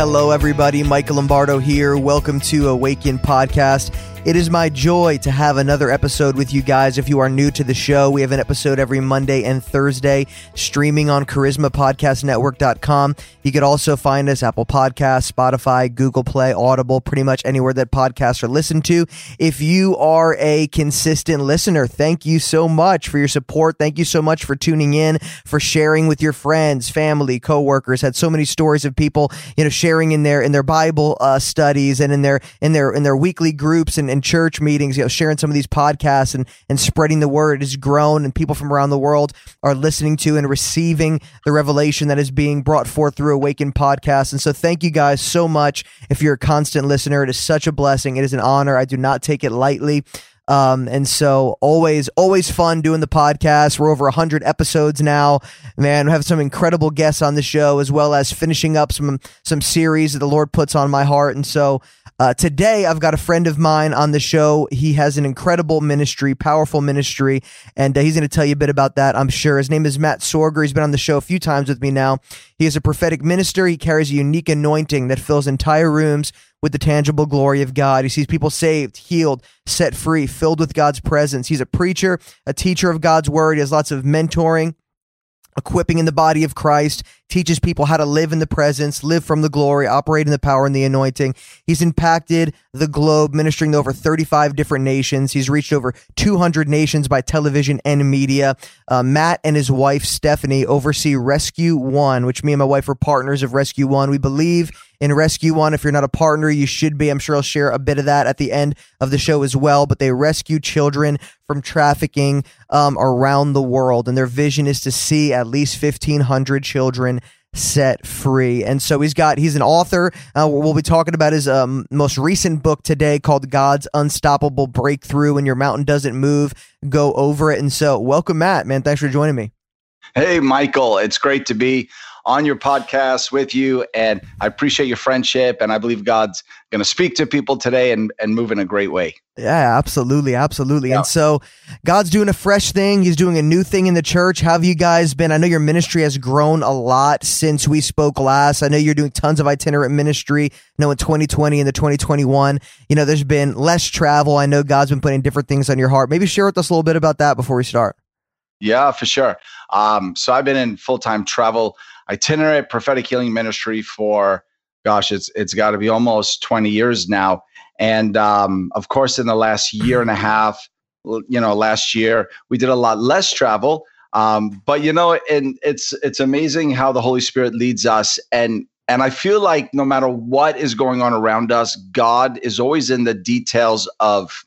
Hello, everybody. Michael Lombardo here. Welcome to Awaken Podcast. It is my joy to have another episode with you guys. If you are new to the show, we have an episode every Monday and Thursday streaming on charismapodcastnetwork.com. You could also find us Apple Podcasts, Spotify, Google Play, Audible, pretty much anywhere that podcasts are listened to. If you are a consistent listener, thank you so much for your support. Thank you so much for tuning in, for sharing with your friends, family, coworkers. Had so many stories of people, you know, sharing in their in their Bible uh, studies and in their in their in their weekly groups and and church meetings, you know, sharing some of these podcasts and, and spreading the word has grown and people from around the world are listening to and receiving the revelation that is being brought forth through Awaken podcast. And so thank you guys so much. If you're a constant listener, it is such a blessing. It is an honor. I do not take it lightly. Um, and so always, always fun doing the podcast. We're over 100 episodes now. Man, we have some incredible guests on the show, as well as finishing up some, some series that the Lord puts on my heart. And so uh, today, I've got a friend of mine on the show. He has an incredible ministry, powerful ministry, and uh, he's going to tell you a bit about that, I'm sure. His name is Matt Sorger. He's been on the show a few times with me now. He is a prophetic minister. He carries a unique anointing that fills entire rooms with the tangible glory of God. He sees people saved, healed, set free, filled with God's presence. He's a preacher, a teacher of God's word. He has lots of mentoring equipping in the body of Christ, teaches people how to live in the presence, live from the glory, operate in the power and the anointing. He's impacted the globe, ministering to over 35 different nations. He's reached over 200 nations by television and media. Uh, Matt and his wife, Stephanie, oversee Rescue One, which me and my wife are partners of Rescue One. We believe in Rescue One. If you're not a partner, you should be. I'm sure I'll share a bit of that at the end of the show as well. But they rescue children from trafficking um, around the world, and their vision is to see at least 1,500 children set free. And so he's got he's an author. Uh, we'll be talking about his um, most recent book today called God's Unstoppable Breakthrough. When your mountain doesn't move, go over it. And so, welcome, Matt. Man, thanks for joining me. Hey, Michael. It's great to be on your podcast with you. And I appreciate your friendship. And I believe God's going to speak to people today and, and move in a great way. Yeah, absolutely. Absolutely. Yeah. And so God's doing a fresh thing. He's doing a new thing in the church. How have you guys been? I know your ministry has grown a lot since we spoke last. I know you're doing tons of itinerant ministry. You know, in 2020 and the 2021, you know, there's been less travel. I know God's been putting different things on your heart. Maybe share with us a little bit about that before we start. Yeah, for sure. Um, so I've been in full time travel itinerant prophetic healing ministry for gosh, it's it's got to be almost 20 years now. And um, of course, in the last year and a half, you know, last year we did a lot less travel. Um, but you know, and it's it's amazing how the Holy Spirit leads us. And and I feel like no matter what is going on around us, God is always in the details of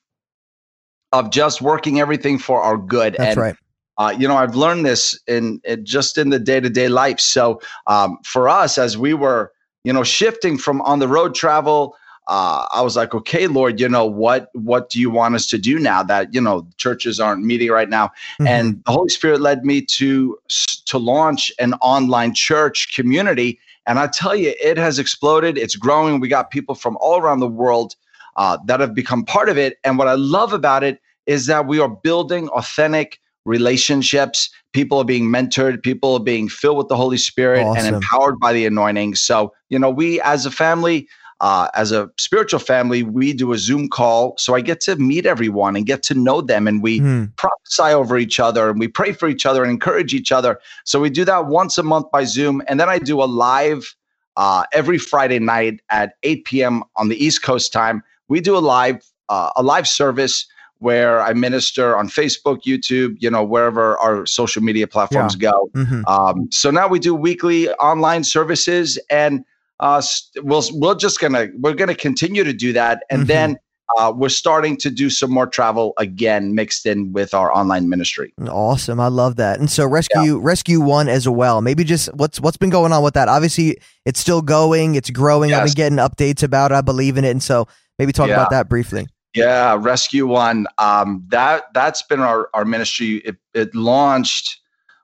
of just working everything for our good. That's and right. Uh, you know, I've learned this in, in just in the day to day life. So um, for us, as we were, you know, shifting from on the road travel, uh, I was like, okay, Lord, you know what? What do you want us to do now that you know churches aren't meeting right now? Mm-hmm. And the Holy Spirit led me to to launch an online church community. And I tell you, it has exploded. It's growing. We got people from all around the world uh, that have become part of it. And what I love about it is that we are building authentic relationships. People are being mentored. People are being filled with the Holy Spirit awesome. and empowered by the anointing. So, you know, we as a family, uh, as a spiritual family, we do a Zoom call. So I get to meet everyone and get to know them, and we mm. prophesy over each other and we pray for each other and encourage each other. So we do that once a month by Zoom. And then I do a live uh, every Friday night at 8 p.m. on the East Coast time. We do a live uh, a live service where I minister on Facebook, YouTube, you know, wherever our social media platforms yeah. go. Mm-hmm. Um, so now we do weekly online services, and uh, we'll we're just gonna we're gonna continue to do that, and mm-hmm. then. Uh, we're starting to do some more travel again, mixed in with our online ministry. Awesome, I love that. And so, rescue yeah. rescue one as well. Maybe just what's what's been going on with that. Obviously, it's still going, it's growing. Yes. I've been getting updates about it. I believe in it, and so maybe talk yeah. about that briefly. Yeah, Rescue One. Um, that that's been our our ministry. It, it launched.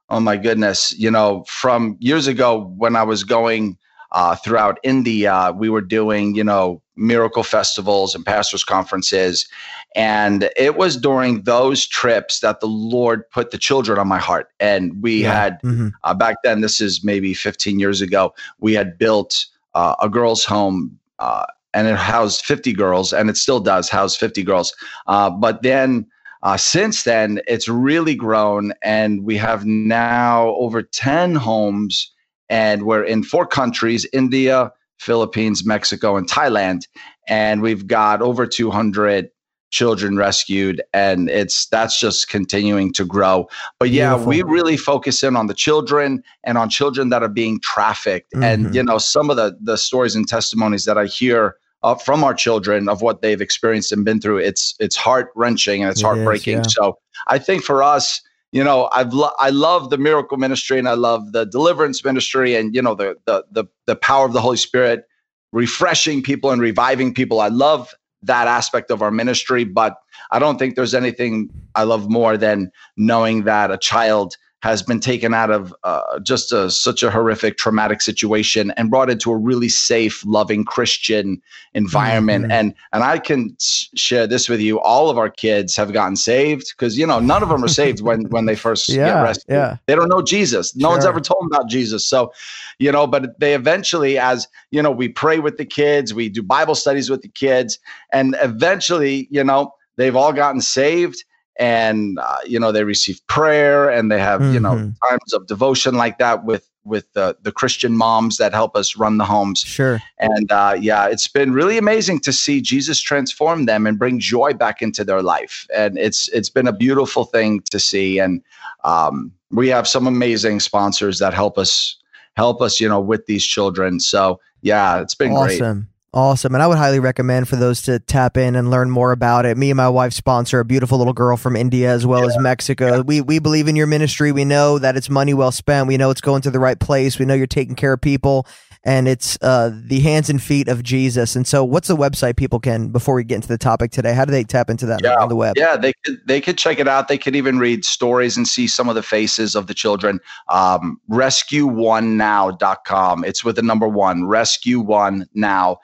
Oh my goodness! You know, from years ago when I was going uh, throughout India, we were doing you know miracle festivals and pastors conferences, and it was during those trips that the Lord put the children on my heart. And we yeah. had mm-hmm. uh, back then. This is maybe 15 years ago. We had built uh, a girls' home, uh, and it housed 50 girls, and it still does house 50 girls. Uh, but then uh, since then, it's really grown, and we have now over 10 homes, and we're in four countries India, Philippines, Mexico, and Thailand. And we've got over 200 children rescued and it's that's just continuing to grow but yeah Beautiful. we really focus in on the children and on children that are being trafficked mm-hmm. and you know some of the the stories and testimonies that i hear uh, from our children of what they've experienced and been through it's it's heart wrenching and it's it heartbreaking is, yeah. so i think for us you know i've lo- i love the miracle ministry and i love the deliverance ministry and you know the the the, the power of the holy spirit refreshing people and reviving people i love that aspect of our ministry but i don't think there's anything i love more than knowing that a child has been taken out of uh, just a, such a horrific traumatic situation and brought into a really safe loving christian environment mm-hmm. and and i can share this with you all of our kids have gotten saved because you know none of them are saved when when they first yeah, get rescued yeah. they don't know jesus no sure. one's ever told them about jesus so you know but they eventually as you know we pray with the kids we do bible studies with the kids and eventually you know they've all gotten saved and uh, you know they receive prayer and they have mm-hmm. you know mm-hmm. times of devotion like that with with the, the christian moms that help us run the homes sure and uh, yeah it's been really amazing to see jesus transform them and bring joy back into their life and it's it's been a beautiful thing to see and um, we have some amazing sponsors that help us help us you know with these children so yeah it's been awesome. Awesome. And I would highly recommend for those to tap in and learn more about it. Me and my wife sponsor a beautiful little girl from India as well yeah. as Mexico. Yeah. We we believe in your ministry. We know that it's money well spent. We know it's going to the right place. We know you're taking care of people and it's uh, the hands and feet of Jesus. And so, what's the website people can before we get into the topic today? How do they tap into that yeah, on the web? Yeah, they could they could check it out. They could even read stories and see some of the faces of the children. Um, RescueOneNow.com. It's with the number one. Rescue One Now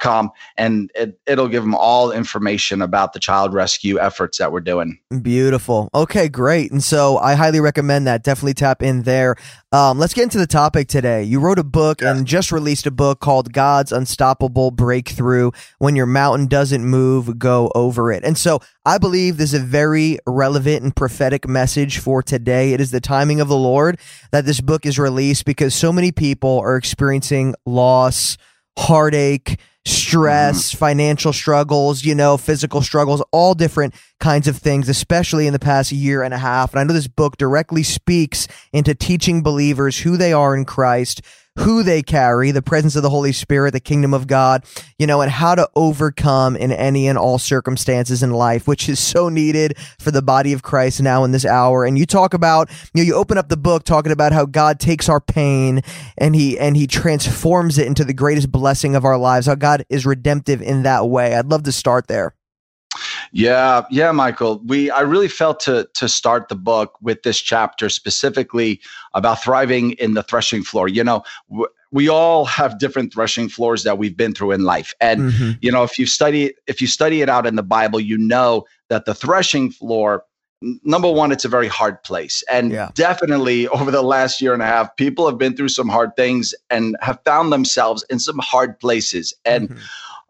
com and it, it'll give them all information about the child rescue efforts that we're doing. Beautiful. Okay great. And so i highly recommend that. Definitely tap in there. Um, let's get into the topic today. You wrote a book and just released a book called god's unstoppable breakthrough. When your mountain doesn't move go over it. And so i believe this is a very relevant and prophetic message for today. It is the timing of the lord that this book is released because so many people are experiencing loss heartache stress, mm-hmm. financial struggles, you know, physical struggles, all different kinds of things, especially in the past year and a half. And I know this book directly speaks into teaching believers who they are in Christ, who they carry, the presence of the Holy Spirit, the kingdom of God, you know, and how to overcome in any and all circumstances in life, which is so needed for the body of Christ now in this hour. And you talk about, you know, you open up the book talking about how God takes our pain and he and he transforms it into the greatest blessing of our lives. How God is redemptive in that way. I'd love to start there. Yeah, yeah, Michael. We I really felt to to start the book with this chapter specifically about thriving in the threshing floor. You know, w- we all have different threshing floors that we've been through in life. And mm-hmm. you know, if you study if you study it out in the Bible, you know that the threshing floor number one it's a very hard place and yeah. definitely over the last year and a half people have been through some hard things and have found themselves in some hard places and mm-hmm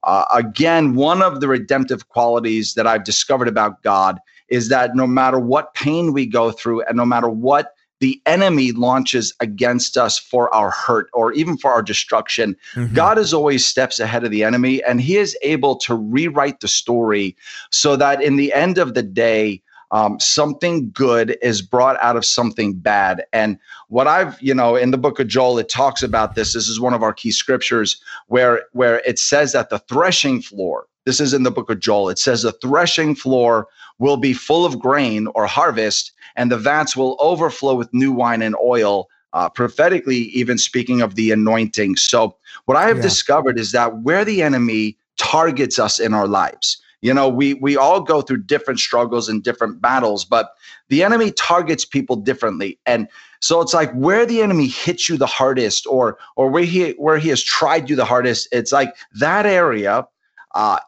uh, again, one of the redemptive qualities that I've discovered about God is that no matter what pain we go through and no matter what the enemy launches against us for our hurt or even for our destruction, mm-hmm. God is always steps ahead of the enemy and he is able to rewrite the story so that in the end of the day, um, something good is brought out of something bad. And what I've, you know, in the book of Joel, it talks about this. This is one of our key scriptures where where it says that the threshing floor. This is in the book of Joel. It says the threshing floor will be full of grain or harvest, and the vats will overflow with new wine and oil. Uh, prophetically, even speaking of the anointing. So, what I have yeah. discovered is that where the enemy targets us in our lives, you know, we we all go through different struggles and different battles, but the enemy targets people differently. And so it's like where the enemy hits you the hardest or or where he where he has tried you the hardest, it's like that area uh,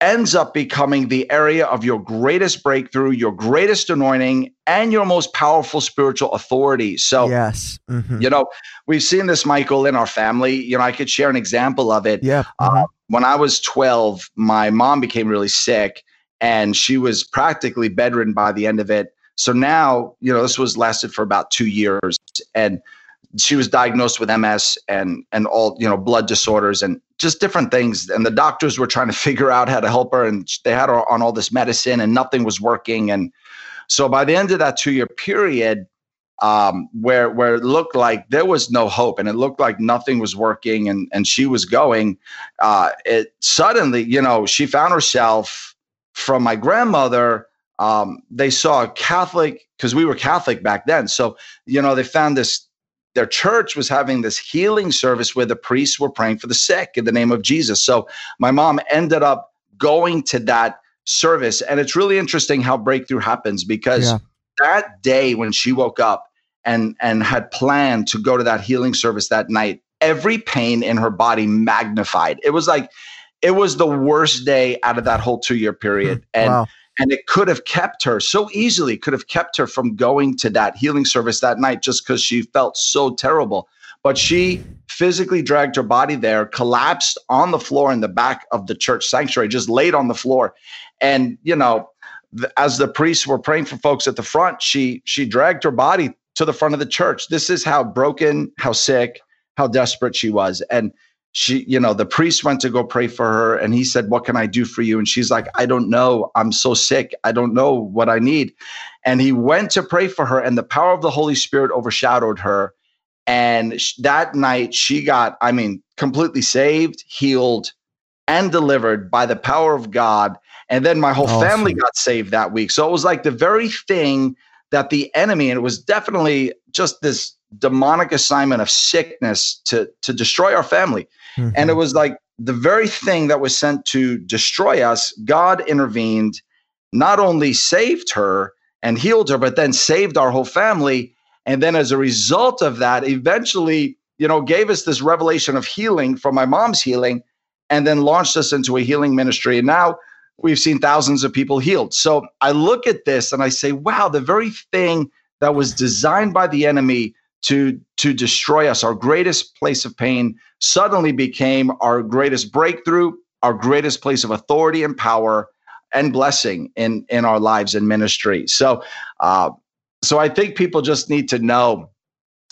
ends up becoming the area of your greatest breakthrough, your greatest anointing, and your most powerful spiritual authority. So, yes, mm-hmm. you know, we've seen this, Michael, in our family. You know, I could share an example of it. Yeah. Uh, when I was 12, my mom became really sick and she was practically bedridden by the end of it. So now, you know, this was lasted for about two years. And she was diagnosed with MS and and all you know blood disorders and just different things. And the doctors were trying to figure out how to help her, and they had her on all this medicine, and nothing was working. And so by the end of that two year period, um, where where it looked like there was no hope, and it looked like nothing was working, and and she was going, uh, it suddenly, you know, she found herself from my grandmother. Um, they saw a Catholic because we were Catholic back then. So, you know, they found this their church was having this healing service where the priests were praying for the sick in the name of Jesus. So my mom ended up going to that service. And it's really interesting how breakthrough happens because yeah. that day when she woke up and and had planned to go to that healing service that night, every pain in her body magnified. It was like it was the worst day out of that whole two year period. Hmm. And wow and it could have kept her so easily could have kept her from going to that healing service that night just because she felt so terrible. But she physically dragged her body there collapsed on the floor in the back of the church sanctuary just laid on the floor. And you know as the priests were praying for folks at the front she she dragged her body to the front of the church. This is how broken how sick how desperate she was. And she you know the priest went to go pray for her and he said what can i do for you? And she's like i don't know. I'm so sick. I don't know what i need. And he went to pray for her and the power of the holy spirit overshadowed her. And that night she got i mean completely saved healed and delivered by the power of god. And then my whole awesome. family got saved that week. So it was like the very thing that the enemy and it was definitely just this demonic assignment of sickness to to destroy our family mm-hmm. and it was like the very thing that was sent to destroy us god intervened not only saved her and healed her but then saved our whole family. And then as a result of that eventually you know gave us this revelation of healing from my mom's healing and then launched us into a healing ministry. And now we've seen thousands of people healed. So i look at this and i say wow the very thing that was designed by the enemy to to destroy us. Our greatest place of pain suddenly became our greatest breakthrough our greatest place of authority and power and blessing in in our lives and ministry. So uh, so i think people just need to know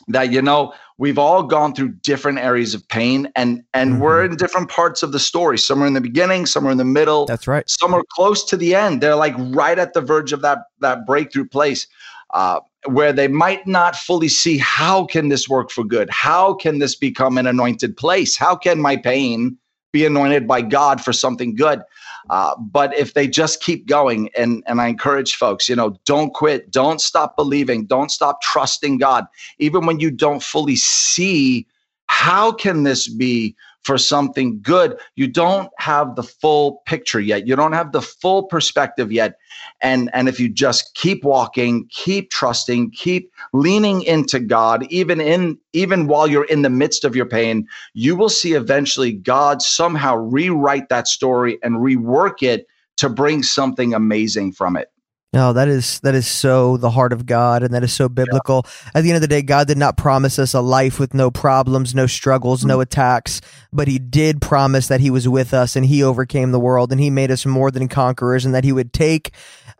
that you know we've all gone through different areas of pain and and mm-hmm. we're in different parts of the story. Some are in the beginning some are in the middle. That's right. Some are close to the end. They're like right at the verge of that that breakthrough place. Uh, where they might not fully see how can this work for good? How can this become an anointed place? How can my pain be anointed by god for something good? Uh, but if they just keep going and and i encourage folks you know don't quit. Don't stop believing. Don't stop trusting god. Even when you don't fully see how can this be for something good. You don't have the full picture yet. You don't have the full perspective yet. And and if you just keep walking keep trusting keep leaning into god even in even while you're in the midst of your pain you will see eventually god somehow rewrite that story and rework it to bring something amazing from it no, that is that is so the heart of God, and that is so biblical. Yeah. At the end of the day, God did not promise us a life with no problems, no struggles, mm-hmm. no attacks, but He did promise that He was with us, and He overcame the world, and He made us more than conquerors, and that He would take,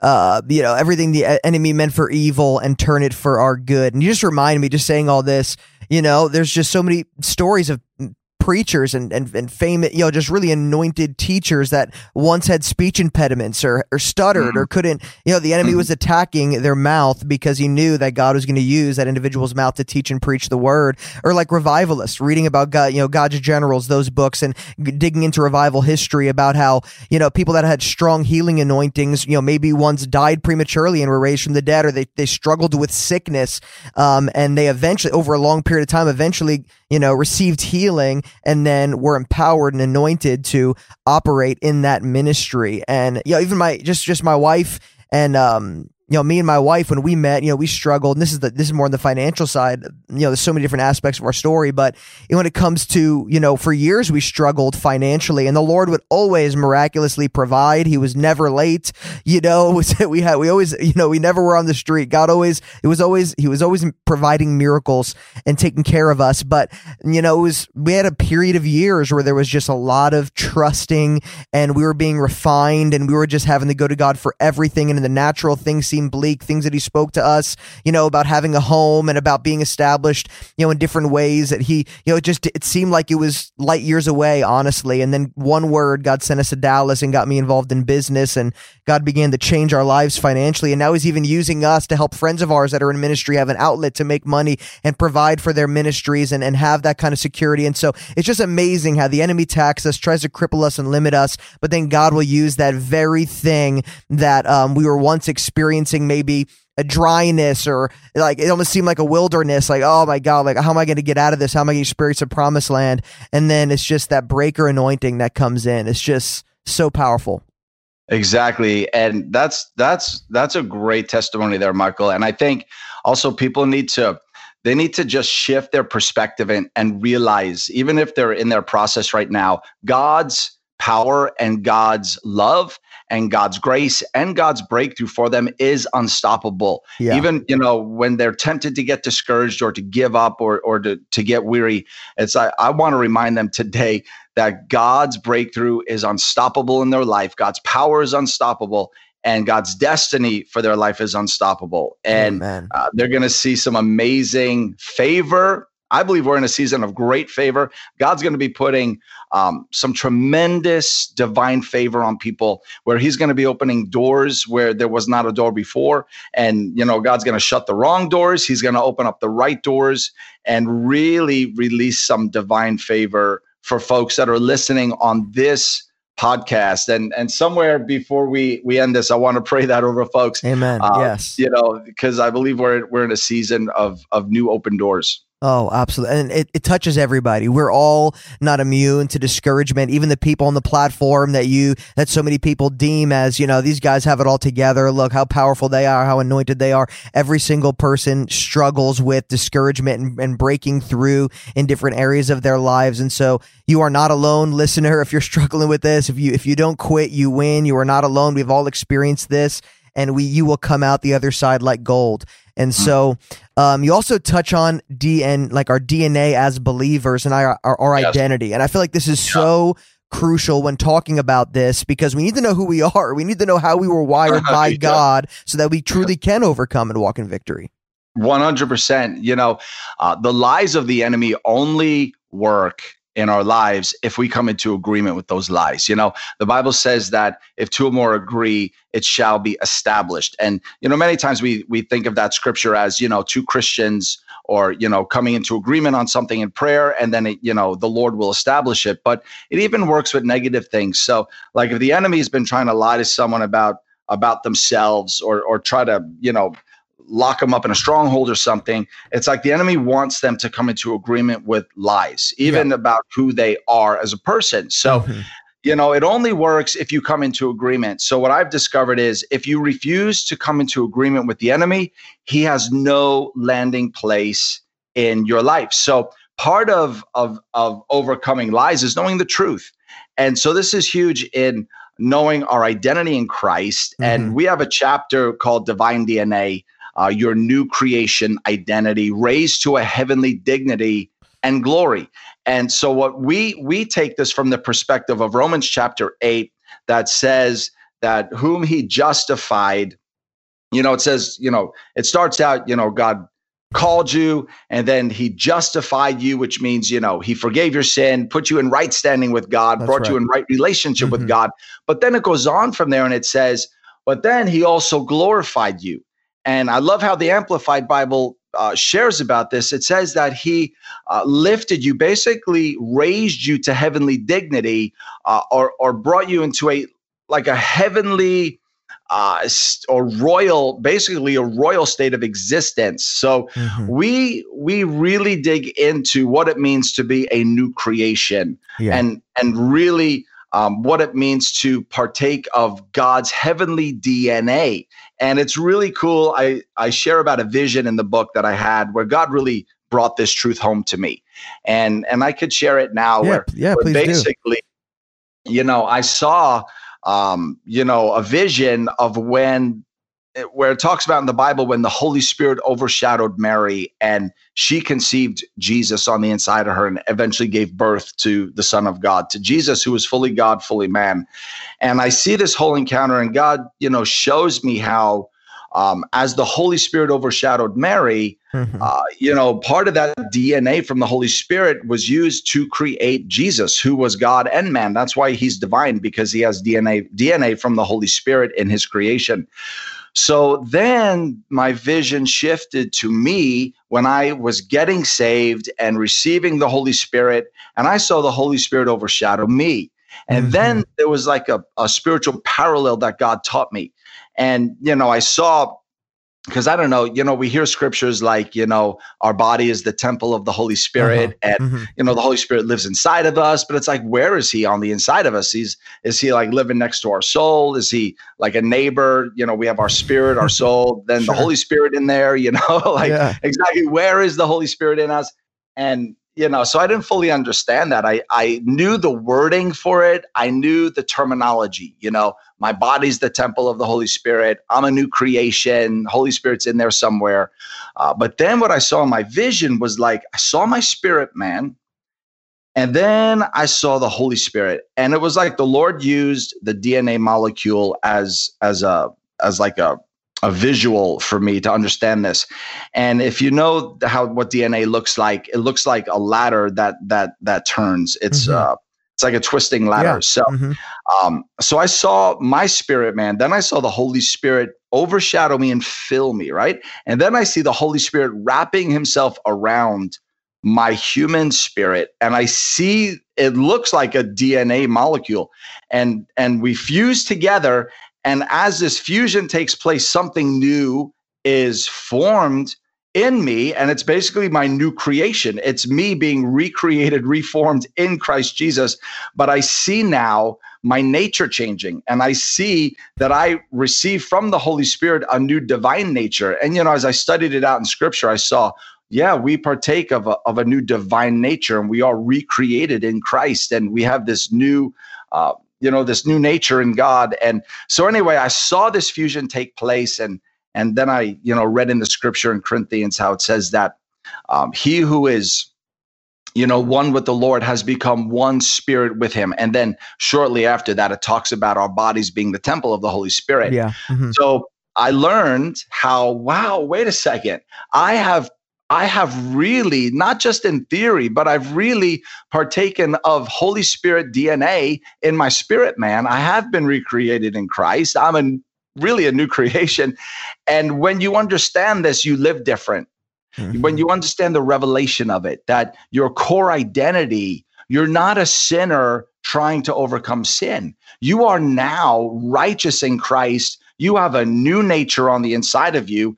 uh, you know, everything the enemy meant for evil and turn it for our good. And you just remind me, just saying all this, you know, there's just so many stories of preachers and, and, and famous, you know, just really anointed teachers that once had speech impediments or, or stuttered mm. or couldn't, you know, the enemy mm. was attacking their mouth because he knew that God was going to use that individual's mouth to teach and preach the word. Or like revivalists, reading about God, you know, God's generals, those books and digging into revival history about how, you know, people that had strong healing anointings, you know, maybe once died prematurely and were raised from the dead or they, they struggled with sickness. Um, and they eventually, over a long period of time, eventually, you know, received healing and then were empowered and anointed to operate in that ministry. And you know, even my just just my wife and um you know, me and my wife when we met, you know, we struggled. And this is the this is more on the financial side you know, there's so many different aspects of our story, but when it comes to, you know, for years we struggled financially and the Lord would always miraculously provide. He was never late. You know, we had, we always, you know, we never were on the street. God always, it was always, he was always providing miracles and taking care of us. But, you know, it was, we had a period of years where there was just a lot of trusting and we were being refined and we were just having to go to God for everything. And in the natural things seemed bleak, things that he spoke to us, you know, about having a home and about being established, you know, in different ways that he, you know, it just, it seemed like it was light years away, honestly. And then one word, God sent us to Dallas and got me involved in business and God began to change our lives financially. And now he's even using us to help friends of ours that are in ministry have an outlet to make money and provide for their ministries and, and have that kind of security. And so it's just amazing how the enemy attacks us, tries to cripple us and limit us, but then God will use that very thing that um, we were once experiencing maybe a dryness or like it almost seemed like a wilderness like oh my god like how am i going to get out of this? How am i going to experience a promised land? And then it's just that breaker anointing that comes in. It's just so powerful. Exactly. And that's that's that's a great testimony there michael. And i think also people need to they need to just shift their perspective and, and realize even if they're in their process right now god's power and god's love and God's grace and God's breakthrough for them is unstoppable. Yeah. Even, you know, when they're tempted to get discouraged or to give up or or to, to get weary, it's I, I want to remind them today that God's breakthrough is unstoppable in their life. God's power is unstoppable and God's destiny for their life is unstoppable. And uh, they're going to see some amazing favor I believe we're in a season of great favor. God's going to be putting um, some tremendous divine favor on people where He's going to be opening doors where there was not a door before. And, you know, God's going to shut the wrong doors. He's going to open up the right doors and really release some divine favor for folks that are listening on this podcast and and somewhere before we we end this i want to pray that over folks amen uh, yes you know because i believe we're we're in a season of of new open doors Oh, absolutely. And it, it touches everybody. We're all not immune to discouragement. Even the people on the platform that you, that so many people deem as, you know, these guys have it all together. Look how powerful they are, how anointed they are. Every single person struggles with discouragement and, and breaking through in different areas of their lives. And so you are not alone, listener. If you're struggling with this, if you, if you don't quit, you win. You are not alone. We've all experienced this and we, you will come out the other side like gold. And hmm. so um, you also touch on DN, like our DNA as believers and our, our, our yes. identity. And I feel like this is yeah. so crucial when talking about this because we need to know who we are. We need to know how we were wired by yeah. God so that we truly can overcome and walk in victory. 100%. You know, uh, the lies of the enemy only work in our lives if we come into agreement with those lies. You know, the Bible says that if two or more agree, it shall be established. And you know, many times we we think of that scripture as you know two Christians or you know coming into agreement on something in prayer, and then it, you know the Lord will establish it. But it even works with negative things. So, like if the enemy has been trying to lie to someone about about themselves or or try to you know lock them up in a stronghold or something. It's like the enemy wants them to come into agreement with lies, even yeah. about who they are as a person. So, mm-hmm. you know, it only works if you come into agreement. So, what I've discovered is if you refuse to come into agreement with the enemy, he has no landing place in your life. So, part of of of overcoming lies is knowing the truth. And so this is huge in knowing our identity in Christ. Mm-hmm. And we have a chapter called Divine DNA uh, your new creation identity, raised to a heavenly dignity and glory. And so, what we we take this from the perspective of Romans chapter eight that says that whom He justified. You know, it says, you know, it starts out, you know, God called you and then he justified you which means you know he forgave your sin put you in right standing with god That's brought right. you in right relationship mm-hmm. with god but then it goes on from there and it says but then he also glorified you and I love how the Amplified Bible uh, shares about this. It says that he uh, lifted you, basically raised you to heavenly dignity, uh, or or brought you into a like a heavenly uh, or royal, basically a royal state of existence. So mm-hmm. we we really dig into what it means to be a new creation, yeah. and and really um, what it means to partake of God's heavenly DNA. And it's really cool. I, I share about a vision in the book that I had where God really brought this truth home to me. And and I could share it now Yeah, where, yeah, where please do. basically, you know, I saw um, you know, a vision of when where it talks about in the Bible when the Holy Spirit overshadowed Mary and she conceived Jesus on the inside of her and eventually gave birth to the Son of God, to Jesus, who was fully God, fully man. And I see this whole encounter, and God, you know, shows me how, um, as the Holy Spirit overshadowed Mary, Mhm. uh, you know, part of that DNA from the Holy Spirit was used to create Jesus, who was God and man. That's why he's divine because he has DNA DNA from the Holy Spirit in his creation. So then my vision shifted to me when I was getting saved and receiving the Holy Spirit, and I saw the Holy Spirit overshadow me. And Mhm. then there was like a, a spiritual parallel that God taught me. And, you know, I saw because I don't know, you know, we hear scriptures like, you know, our body is the temple of the Holy Spirit, and Mhm. you know, the Holy Spirit lives inside of us. But it's like, where is He on the inside of us? He's is He like living next to our soul? Is He like a neighbor? You know, we have our spirit, our soul, then Sure. the Holy Spirit in there. You know, like yeah. exactly where is the Holy Spirit in us? And you know, so I didn't fully understand that. I I knew the wording for it. I knew the terminology. You know, my body's the temple of the Holy Spirit. I'm a new creation. Holy Spirit's in there somewhere. Uh, but then what I saw in my vision was like I saw my spirit man, and then I saw the Holy Spirit, and it was like the Lord used the DNA molecule as as a as like a a visual for me to understand this. And if you know how what DNA looks like, it looks like a ladder that that that turns. It's Mhm. uh it's like a twisting ladder. Yeah. So Mhm. um, so I saw my spirit man. Then I saw the Holy Spirit overshadow me and fill me, right? And then I see the Holy Spirit wrapping himself around my human spirit. And I see it looks like a DNA molecule. And and we fuse together. And as this fusion takes place, something new is formed in me and it's basically my new creation. It's me being recreated reformed in christ jesus. But i see now my nature changing and i see that i receive from the holy spirit a new divine nature. And you know as i studied it out in scripture i saw yeah we partake of a, of a new divine nature and we are recreated in christ and we have this new uh, you know this new nature in god and so anyway i saw this fusion take place and and then I, you know, read in the scripture in Corinthians how it says that um, he who is, you know, one with the Lord has become one spirit with him. And then shortly after that, it talks about our bodies being the temple of the Holy Spirit. Yeah. Mhm. So I learned how, wow, wait a second. I have I have really, not just in theory, but I've really partaken of Holy Spirit DNA in my spirit, man. I have been recreated in Christ. I'm a really a new creation. And when you understand this, you live different. Mhm. When you understand the revelation of it, that your core identity, you're not a sinner trying to overcome sin. You are now righteous in Christ. You have a new nature on the inside of you.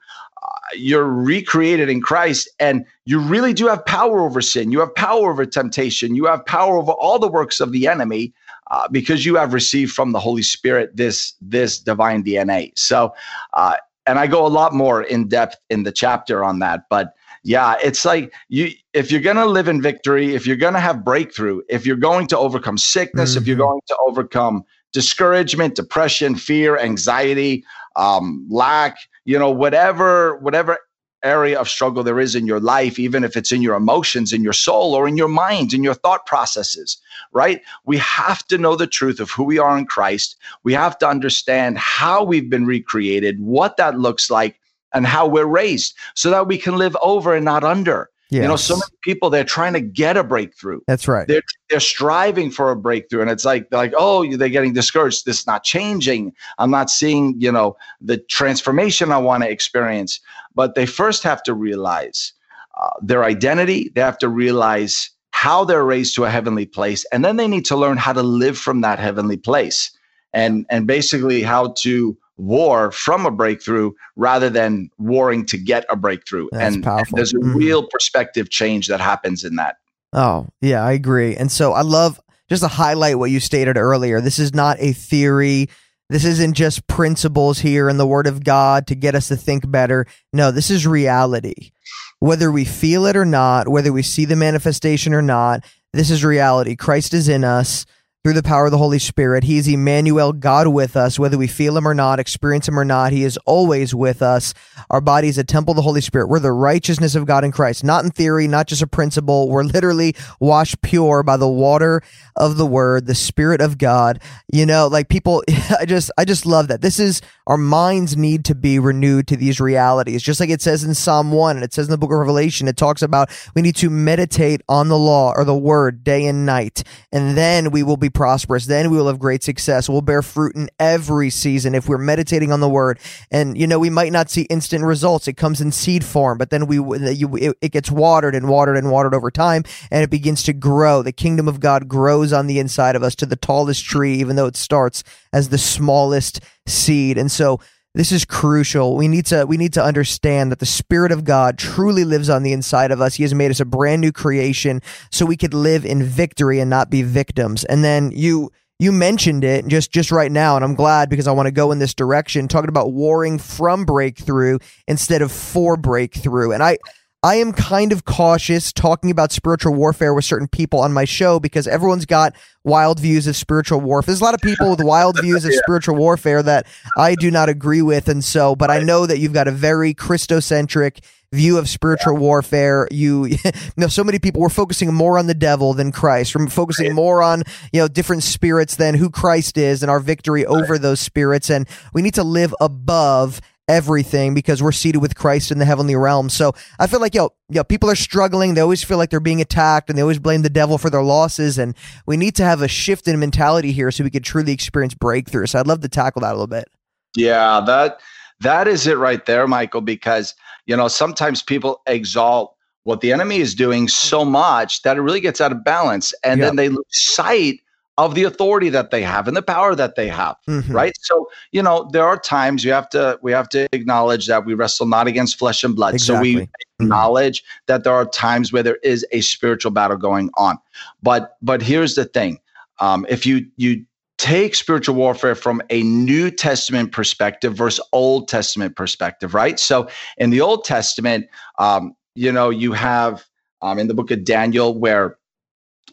You're recreated in Christ, and you really do have power over sin. You have power over temptation. You have power over all the works of the enemy uh, because you have received from the Holy Spirit this this divine DNA. So, uh, and I go a lot more in depth in the chapter on that, but yeah, it's like you if you're going to live in victory, if you're going to have breakthrough, if you're going to overcome sickness, if you're Mhm. going to overcome discouragement, depression, fear, anxiety, um, lack, you know, whatever whatever area of struggle there is in your life, even if it's in your emotions, in your soul, or in your mind, in your thought processes, right? We have to know the truth of who we are in Christ. We have to understand how we've been recreated, what that looks like, and how we're raised so that we can live over and not under. You know, so many people, they're trying to get a breakthrough That's right. they're they're striving for a breakthrough. And it's like like oh they're getting discouraged. This is not changing. I'm not seeing you know the transformation i want to experience. But they first have to realize uh, their identity. They have to realize how they're raised to a heavenly place. And then they need to learn how to live from that heavenly place and and basically how to war from a breakthrough rather than warring to get a breakthrough. That's and, powerful. there's a Mhm. real perspective change that happens in that Oh, yeah, I agree. And so I love just to highlight what you stated earlier. This is not a theory. This isn't just principles here in the Word of God to get us to think better. No, this is reality. Whether we feel it or not, whether we see the manifestation or not, this is reality. Christ is in us through the power of the Holy Spirit. He is Emmanuel, God with us, whether we feel Him or not, experience Him or not. He is always with us. Our body is a temple of the Holy Spirit. We're the righteousness of God in Christ, not in theory, not just a principle. We're literally washed pure by the water of the Word, the Spirit of God. You know, like people, I just, I just love that. This is our minds need to be renewed to these realities, just like it says in Psalm one, and it says in the Book of Revelation. It talks about we need to meditate on the law or the Word day and night, and then we will be prosperous. Then we will have great success. We'll bear fruit in every season if we're meditating on the word. And, you know, we might not see instant results. It comes in seed form, but then we, it gets watered and watered and watered over time and it begins to grow. The kingdom of God grows on the inside of us to the tallest tree, even though it starts as the smallest seed. And so, this is crucial. We need to we need to understand that the spirit of God truly lives on the inside of us. He has made us a brand new creation so we could live in victory and not be victims. And then you you mentioned it just just right now and I'm glad because I want to go in this direction talking about warring from breakthrough instead of for breakthrough. And I I am kind of cautious talking about spiritual warfare with certain people on my show because everyone's got wild views of spiritual warfare. There's a lot of people with wild views of yeah. spiritual warfare that I do not agree with. And so, but I know that you've got a very Christocentric view of spiritual yeah. warfare. You, you know, so many people were focusing more on the devil than Christ, from focusing right. more on, you know, different spirits than who Christ is and our victory right. over those spirits. And we need to live above everything because we're seated with Christ in the heavenly realm. So I feel like, yo, yo, people are struggling. They always feel like they're being attacked and they always blame the devil for their losses. And we need to have a shift in mentality here so we could truly experience breakthrough. So I'd love to tackle that a little bit. Yeah, that that is it right there, Michael, because you know, sometimes people exalt what the enemy is doing so much that it really gets out of balance. And then they lose sight of the authority that they have and the power that they have mm-hmm. right so you know there are times we have to we have to acknowledge that we wrestle not against flesh and blood exactly. so we mm-hmm. acknowledge that there are times where there is a spiritual battle going on but but here's the thing um, if you you take spiritual warfare from a new testament perspective versus old testament perspective right so in the old testament um, you know you have um, in the book of daniel where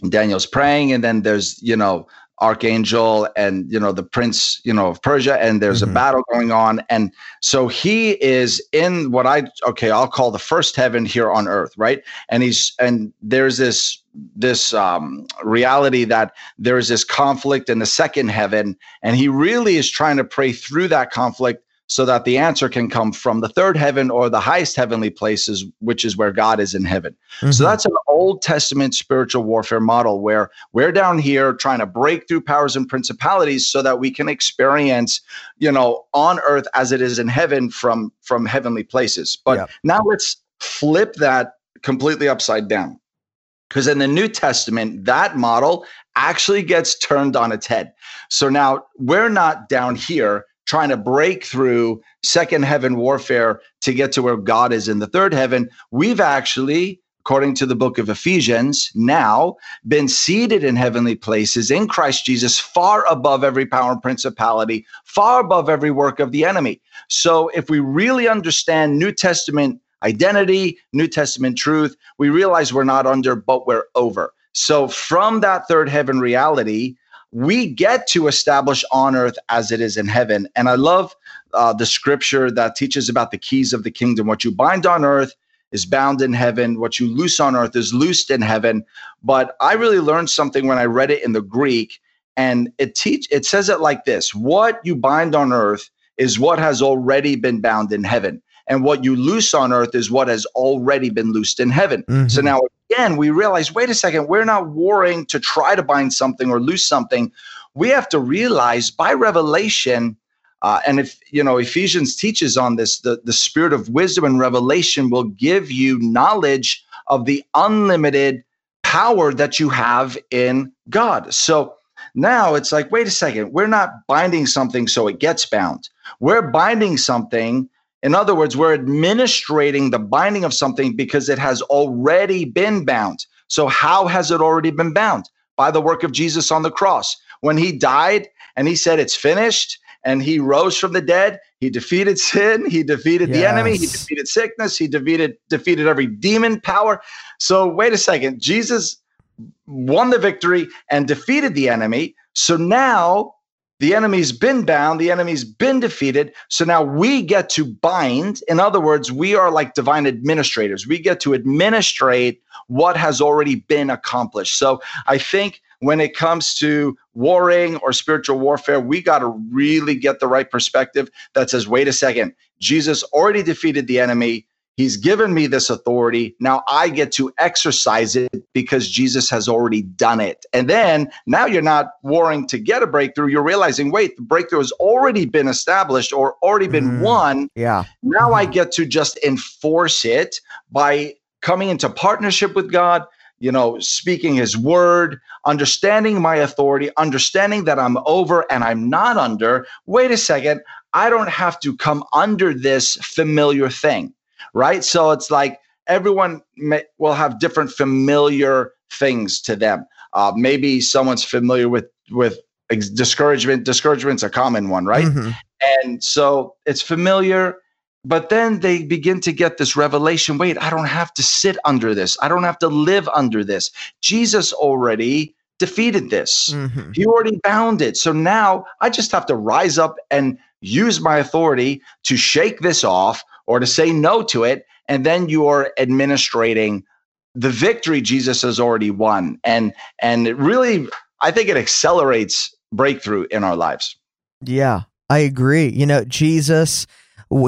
Daniel's praying, and then there's you know archangel and you know the prince you know of persia and there's mm-hmm. a battle going on and so he is in what i okay i'll call the first heaven here on earth right and he's and there's this this um, reality that there is this conflict in the second heaven and he really is trying to pray through that conflict so that the answer can come from the third heaven or the highest heavenly places, which is where God is in heaven. Mm-hmm. So that's an Old Testament spiritual warfare model where we're down here trying to break through powers and principalities so that we can experience, you know, on earth as it is in heaven from from heavenly places. But yeah. now let's flip that completely upside down. Because in the New Testament, that model actually gets turned on its head. So now we're not down here trying to break through second heaven warfare to get to where God is in the third heaven. We've actually, according to the book of Ephesians, now been seated in heavenly places in Christ Jesus, far above every power and principality, far above every work of the enemy. So if we really understand New Testament identity, New Testament truth, we realize we're not under, but we're over. So from that third heaven reality, we get to establish on earth as it is in heaven. And I love uh, the scripture that teaches about the keys of the kingdom. What you bind on earth is bound in heaven. What you loose on earth is loosed in heaven. But I really learned something when I read it in the Greek, and it teach it says it like this: What you bind on earth is what has already been bound in heaven and what you loose on earth is what has already been loosed in heaven. Mm-hmm. So now again, we realize wait a second, we're not warring to try to bind something or loose something. We have to realize by revelation. Uh, and if you know Ephesians teaches on this, the, the spirit of wisdom and revelation will give you knowledge of the unlimited power that you have in God. So now it's like, wait a second, we're not binding something so it gets bound. We're binding something in other words, we're administrating the binding of something because it has already been bound. So, how has it already been bound? by the work of Jesus on the cross. When he died and he said, It's finished, and he rose from the dead, he defeated sin, he defeated yes. the enemy, he defeated sickness, he defeated defeated every demon power. So wait a second, Jesus won the victory and defeated the enemy. So now the enemy's been bound, the enemy's been defeated. So now we get to bind. In other words, we are like divine administrators. We get to administrate what has already been accomplished. So I think when it comes to warring or spiritual warfare, we got to really get the right perspective that says, wait a second, Jesus already defeated the enemy. He's given me this authority. Now I get to exercise it because Jesus has already done it. And then now you're not warring to get a breakthrough. You're realizing, wait, the breakthrough has already been established or already been mm, won. Yeah. Now I get to just enforce it by coming into partnership with God, you know, speaking his word, understanding my authority, understanding that I'm over and I'm not under. Wait a second. I don't have to come under this familiar thing right? So it's like everyone may, will have different familiar things to them. Uh, maybe someone's familiar with with discouragement. Discouragement's a common one, right? Mm-hmm. And so it's familiar, but then they begin to get this revelation. Wait, I don't have to sit under this. I don't have to live under this. Jesus already defeated this. Mm-hmm. He already bound it. So now I just have to rise up and use my authority to shake this off or to say no to it. And then you're administrating the victory Jesus has already won. And and it really, I think it accelerates breakthrough in our lives. Yeah, I agree. You know, Jesus,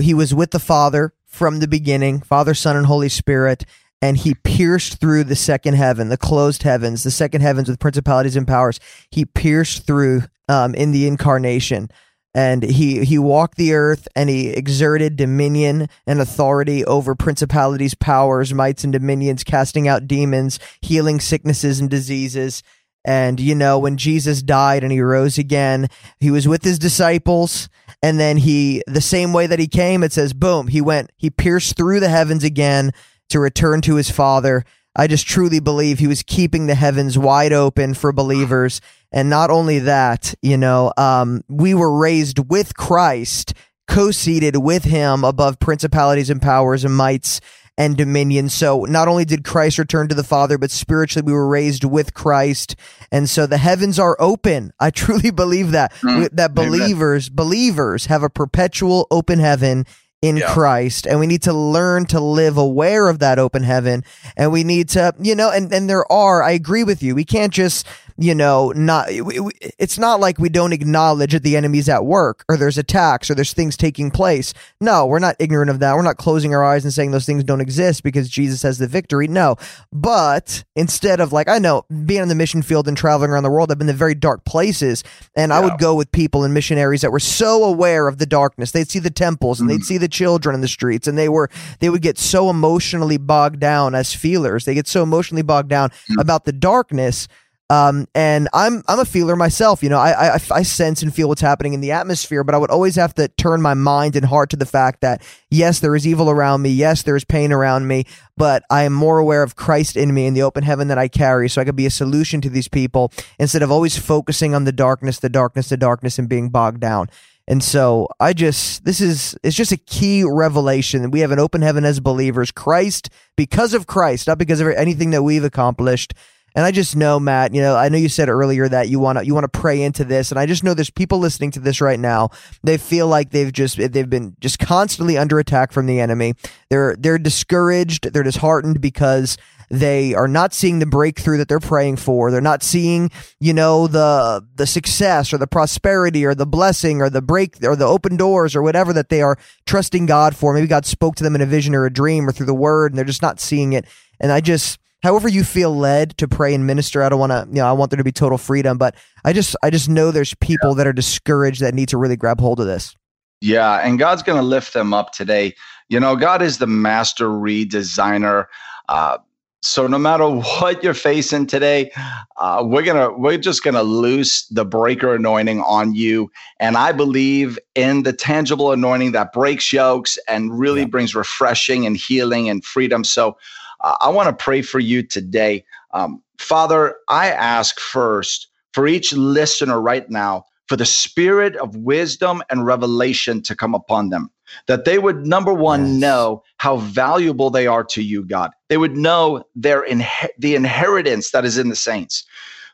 he was with the Father from the beginning, Father, Son, and Holy Spirit and he pierced through the second heaven, the closed heavens, the second heavens with principalities and powers. He pierced through um, in the incarnation and he he walked the earth and he exerted dominion and authority over principalities powers mights and dominions casting out demons healing sicknesses and diseases. And you know when jesus died and he rose again he was with his disciples. And then he the same way that he came it says boom he went he pierced through the heavens again to return to his father I just truly believe he was keeping the heavens wide open for believers. And not only that, you know, um, we were raised with Christ, co seated with him above principalities and powers and mights and dominions. So not only did Christ return to the Father, but spiritually we were raised with Christ. And so the heavens are open. I truly believe that, mm, that believers, amen. believers have a perpetual open heaven in yeah. Christ and we need to learn to live aware of that open heaven and we need to you know and and there are I agree with you we can't just you know, not it's not like we don't acknowledge that the enemy's at work or there's attacks or there's things taking place. No, we're not ignorant of that. We're not closing our eyes and saying those things don't exist because Jesus has the victory. No. But instead of like I know being on the mission field and traveling around the world, I've been in very dark places and yeah. I would go with people and missionaries that were so aware of the darkness. They'd see the temples and mm. they'd see the children in the streets and they were they would get so emotionally bogged down as feelers. They get so emotionally bogged down mm. about the darkness um, and I'm I'm a feeler myself. You know, I, I I sense and feel what's happening in the atmosphere, but I would always have to turn my mind and heart to the fact that yes, there is evil around me. Yes, there is pain around me, but I am more aware of Christ in me and the open heaven that I carry, so I could be a solution to these people instead of always focusing on the darkness, the darkness, the darkness, and being bogged down. And so I just, this is, it's just a key revelation. That we have an open heaven as believers. Christ, because of Christ, not because of anything that we've accomplished, and I just know, Matt, you know, I know you said earlier that you want to you want to pray into this, and I just know there's people listening to this right now. They feel like they've just they've been just constantly under attack from the enemy. They're they're discouraged, they're disheartened because they are not seeing the breakthrough that they're praying for. They're not seeing, you know, the the success or the prosperity or the blessing or the break or the open doors or whatever that they are trusting God for. Maybe God spoke to them in a vision or a dream or through the word and they're just not seeing it. And I just however you feel led to pray and minister. I don't want to, you know, I want there to be total freedom, but I just, I just know there's people yeah. that are discouraged that need to really grab hold of this. Yeah, and God's going to lift them up today. You know, God is the master redesigner. Uh, so no matter what you're facing today, uh, we're gonna we're just gonna loose the breaker anointing on you, and I believe in the tangible anointing that breaks yokes and really yeah. brings refreshing and healing and freedom. So uh, I want to pray for you today. Um, Father, I ask first for each listener right now for the spirit of wisdom and revelation to come upon them. That they would, number one, yes. know how valuable they are to you, God. They would know their inhe- the inheritance that is in the saints.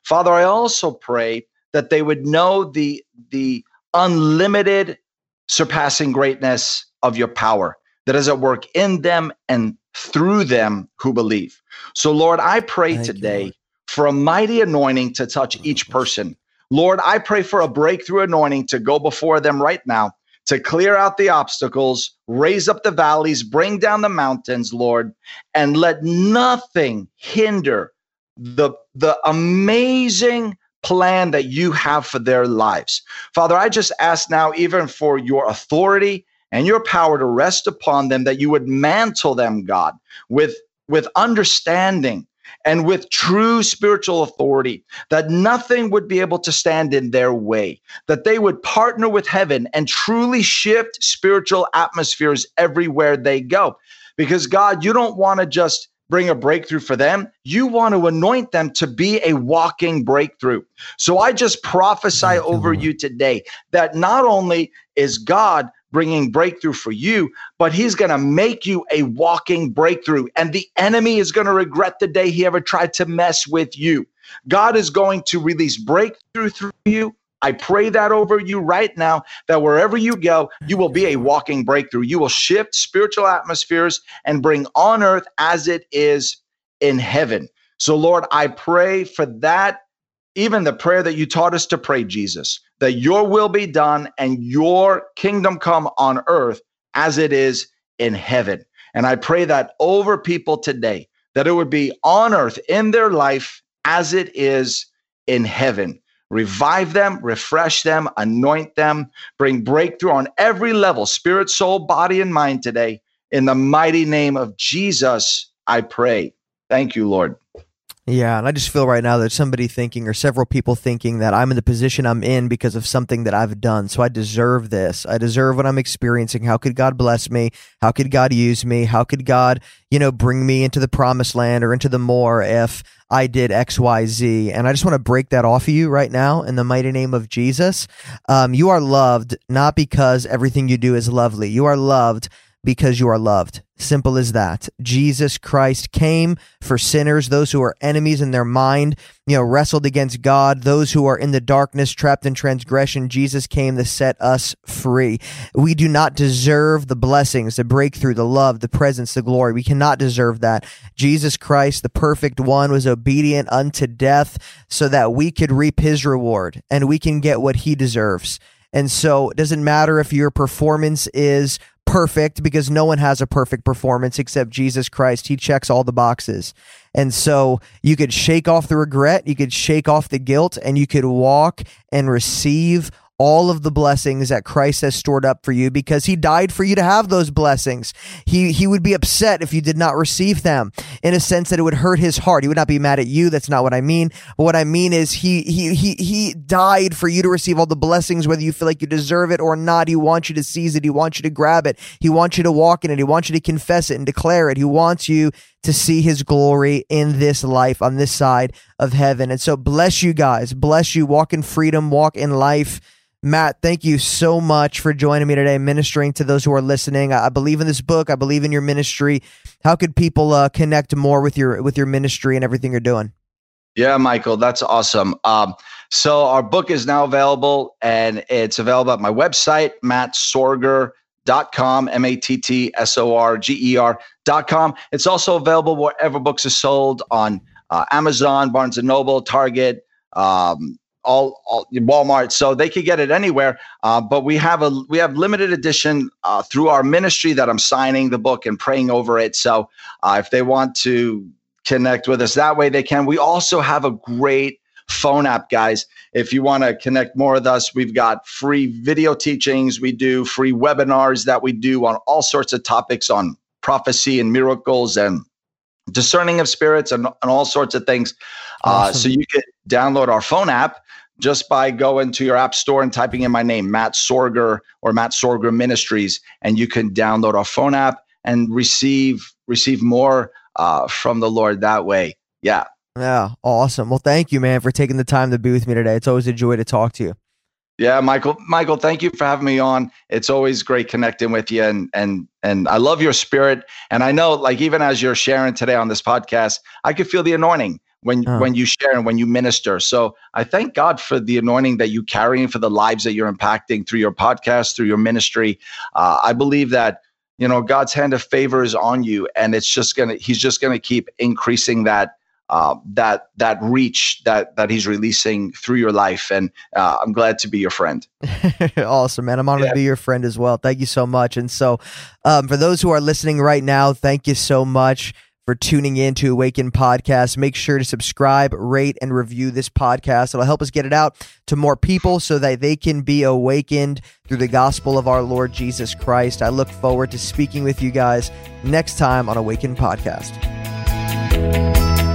Father, I also pray that they would know the, the unlimited, surpassing greatness of your power that is at work in them and through them who believe. So, Lord, I pray Thank today you, for a mighty anointing to touch oh, each person. Lord, I pray for a breakthrough anointing to go before them right now, to clear out the obstacles, raise up the valleys, bring down the mountains, Lord, and let nothing hinder the, the amazing plan that you have for their lives. Father, I just ask now, even for your authority and your power to rest upon them, that you would mantle them, God, with, with understanding and with true spiritual authority, that nothing would be able to stand in their way, that they would partner with heaven and truly shift spiritual atmospheres everywhere they go. Because God, you don't want to just bring a breakthrough for them. You want to anoint them to be a walking breakthrough. So I just prophesy over you today that not only is God bringing breakthrough for you, but he's going to make you a walking breakthrough. And the enemy is going to regret the day he ever tried to mess with you. God is going to release breakthrough through you. I pray that over you right now that wherever you go, you will be a walking breakthrough. You will shift spiritual atmospheres and bring on earth as it is in heaven. So, Lord, I pray for that even the prayer that you taught us to pray, Jesus, that your will be done and your kingdom come on earth as it is in heaven. And I pray that over people today, that it would be on earth in their life as it is in heaven. Revive them, refresh them, anoint them, bring breakthrough on every level spirit, soul, body, and mind today. In the mighty name of Jesus, I pray. Thank you, Lord. Yeah, and I just feel right now that somebody thinking or several people thinking that I'm in the position I'm in because of something that I've done. So I deserve this. I deserve what I'm experiencing. How could God bless me? How could God use me? How could God, you know, bring me into the promised land or into the more if I did XYZ? And I just want to break that off of you right now in the mighty name of Jesus. Um, you are loved not because everything you do is lovely. You are loved because you are loved. Simple as that. Jesus Christ came for sinners, those who are enemies in their mind, you know, wrestled against God, those who are in the darkness, trapped in transgression. Jesus came to set us free. We do not deserve the blessings, the breakthrough, the love, the presence, the glory. We cannot deserve that. Jesus Christ, the perfect one, was obedient unto death so that we could reap his reward and we can get what he deserves. And so it doesn't matter if your performance is perfect because no one has a perfect performance except Jesus Christ. He checks all the boxes. And so you could shake off the regret, you could shake off the guilt, and you could walk and receive all of the blessings that Christ has stored up for you because he died for you to have those blessings. He he would be upset if you did not receive them in a sense that it would hurt his heart. He would not be mad at you. That's not what I mean. But what I mean is he he he he died for you to receive all the blessings whether you feel like you deserve it or not. He wants you to seize it. He wants you to grab it. He wants you to walk in it. He wants you to confess it and declare it. He wants you to see his glory in this life on this side of heaven. And so bless you guys. Bless you. Walk in freedom, walk in life. Matt, thank you so much for joining me today, ministering to those who are listening. I believe in this book. I believe in your ministry. How could people uh, connect more with your with your ministry and everything you're doing? Yeah, Michael, that's awesome. Um, so our book is now available, and it's available at my website, mattsorger.com, M-A-T-T-S-O-R-G-E-R.com. It's also available wherever books are sold on uh, Amazon, Barnes & Noble, Target, um, all, all Walmart, so they could get it anywhere. Uh, but we have a we have limited edition uh, through our ministry that I'm signing the book and praying over it. So uh, if they want to connect with us that way, they can. We also have a great phone app, guys. If you want to connect more with us, we've got free video teachings. We do free webinars that we do on all sorts of topics on prophecy and miracles and discerning of spirits and, and all sorts of things. Uh, awesome. Uh, so you can download our phone app just by going to your app store and typing in my name, Matt Sorger or Matt Sorger Ministries, and you can download our phone app and receive receive more uh, from the Lord that way. Yeah. Yeah. Awesome. Well, thank you, man, for taking the time to be with me today. It's always a joy to talk to you. Yeah, Michael. Michael, thank you for having me on. It's always great connecting with you, and and and I love your spirit. And I know, like even as you're sharing today on this podcast, I could feel the anointing when when you share and when you minister. So I thank God for the anointing that you carry and for the lives that you're impacting through your podcast, through your ministry. Uh, I believe that you know God's hand of favor is on you, and it's just gonna He's just gonna keep increasing that uh, that that reach that that he's releasing through your life. And uh, I'm glad to be your friend. awesome, man! I'm honored yeah. to be your friend as well. Thank you so much. And so, um, for those who are listening right now, thank you so much for tuning in to Awaken Podcast. Make sure to subscribe, rate, and review this podcast. It'll help us get it out to more people so that they can be awakened through the gospel of our Lord Jesus Christ. I look forward to speaking with you guys next time on Awaken Podcast.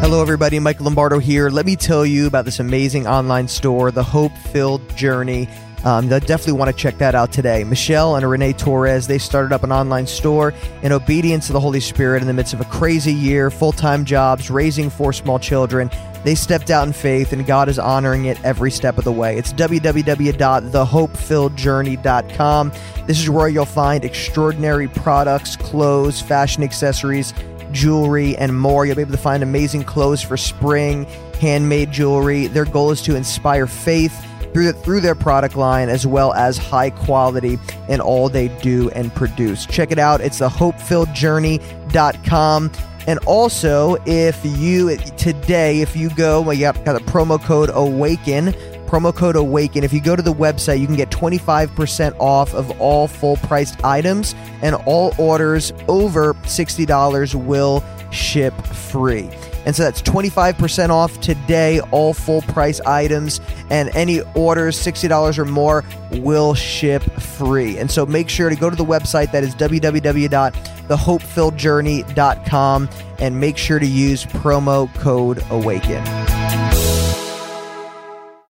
Hello, everybody. Mike Lombardo here. Let me tell you about this amazing online store, The Hope Filled Journey. Um, definitely want to check that out today. Michelle and Renee Torres, they started up an online store in obedience to the Holy Spirit in the midst of a crazy year, full time jobs, raising four small children. They stepped out in faith, and God is honoring it every step of the way. It's www.thehopefilledjourney.com. This is where you'll find extraordinary products, clothes, fashion accessories jewelry, and more. You'll be able to find amazing clothes for spring, handmade jewelry. Their goal is to inspire faith through, the, through their product line as well as high quality in all they do and produce. Check it out. It's the hopefilledjourney.com. And also, if you today, if you go, well, you got, got the promo code AWAKEN promo code AWAKEN. If you go to the website, you can get 25% off of all full priced items, and all orders over $60 will ship free. And so that's 25% off today, all full price items, and any orders $60 or more will ship free. And so make sure to go to the website that is www.thehopefilledjourney.com and make sure to use promo code AWAKEN.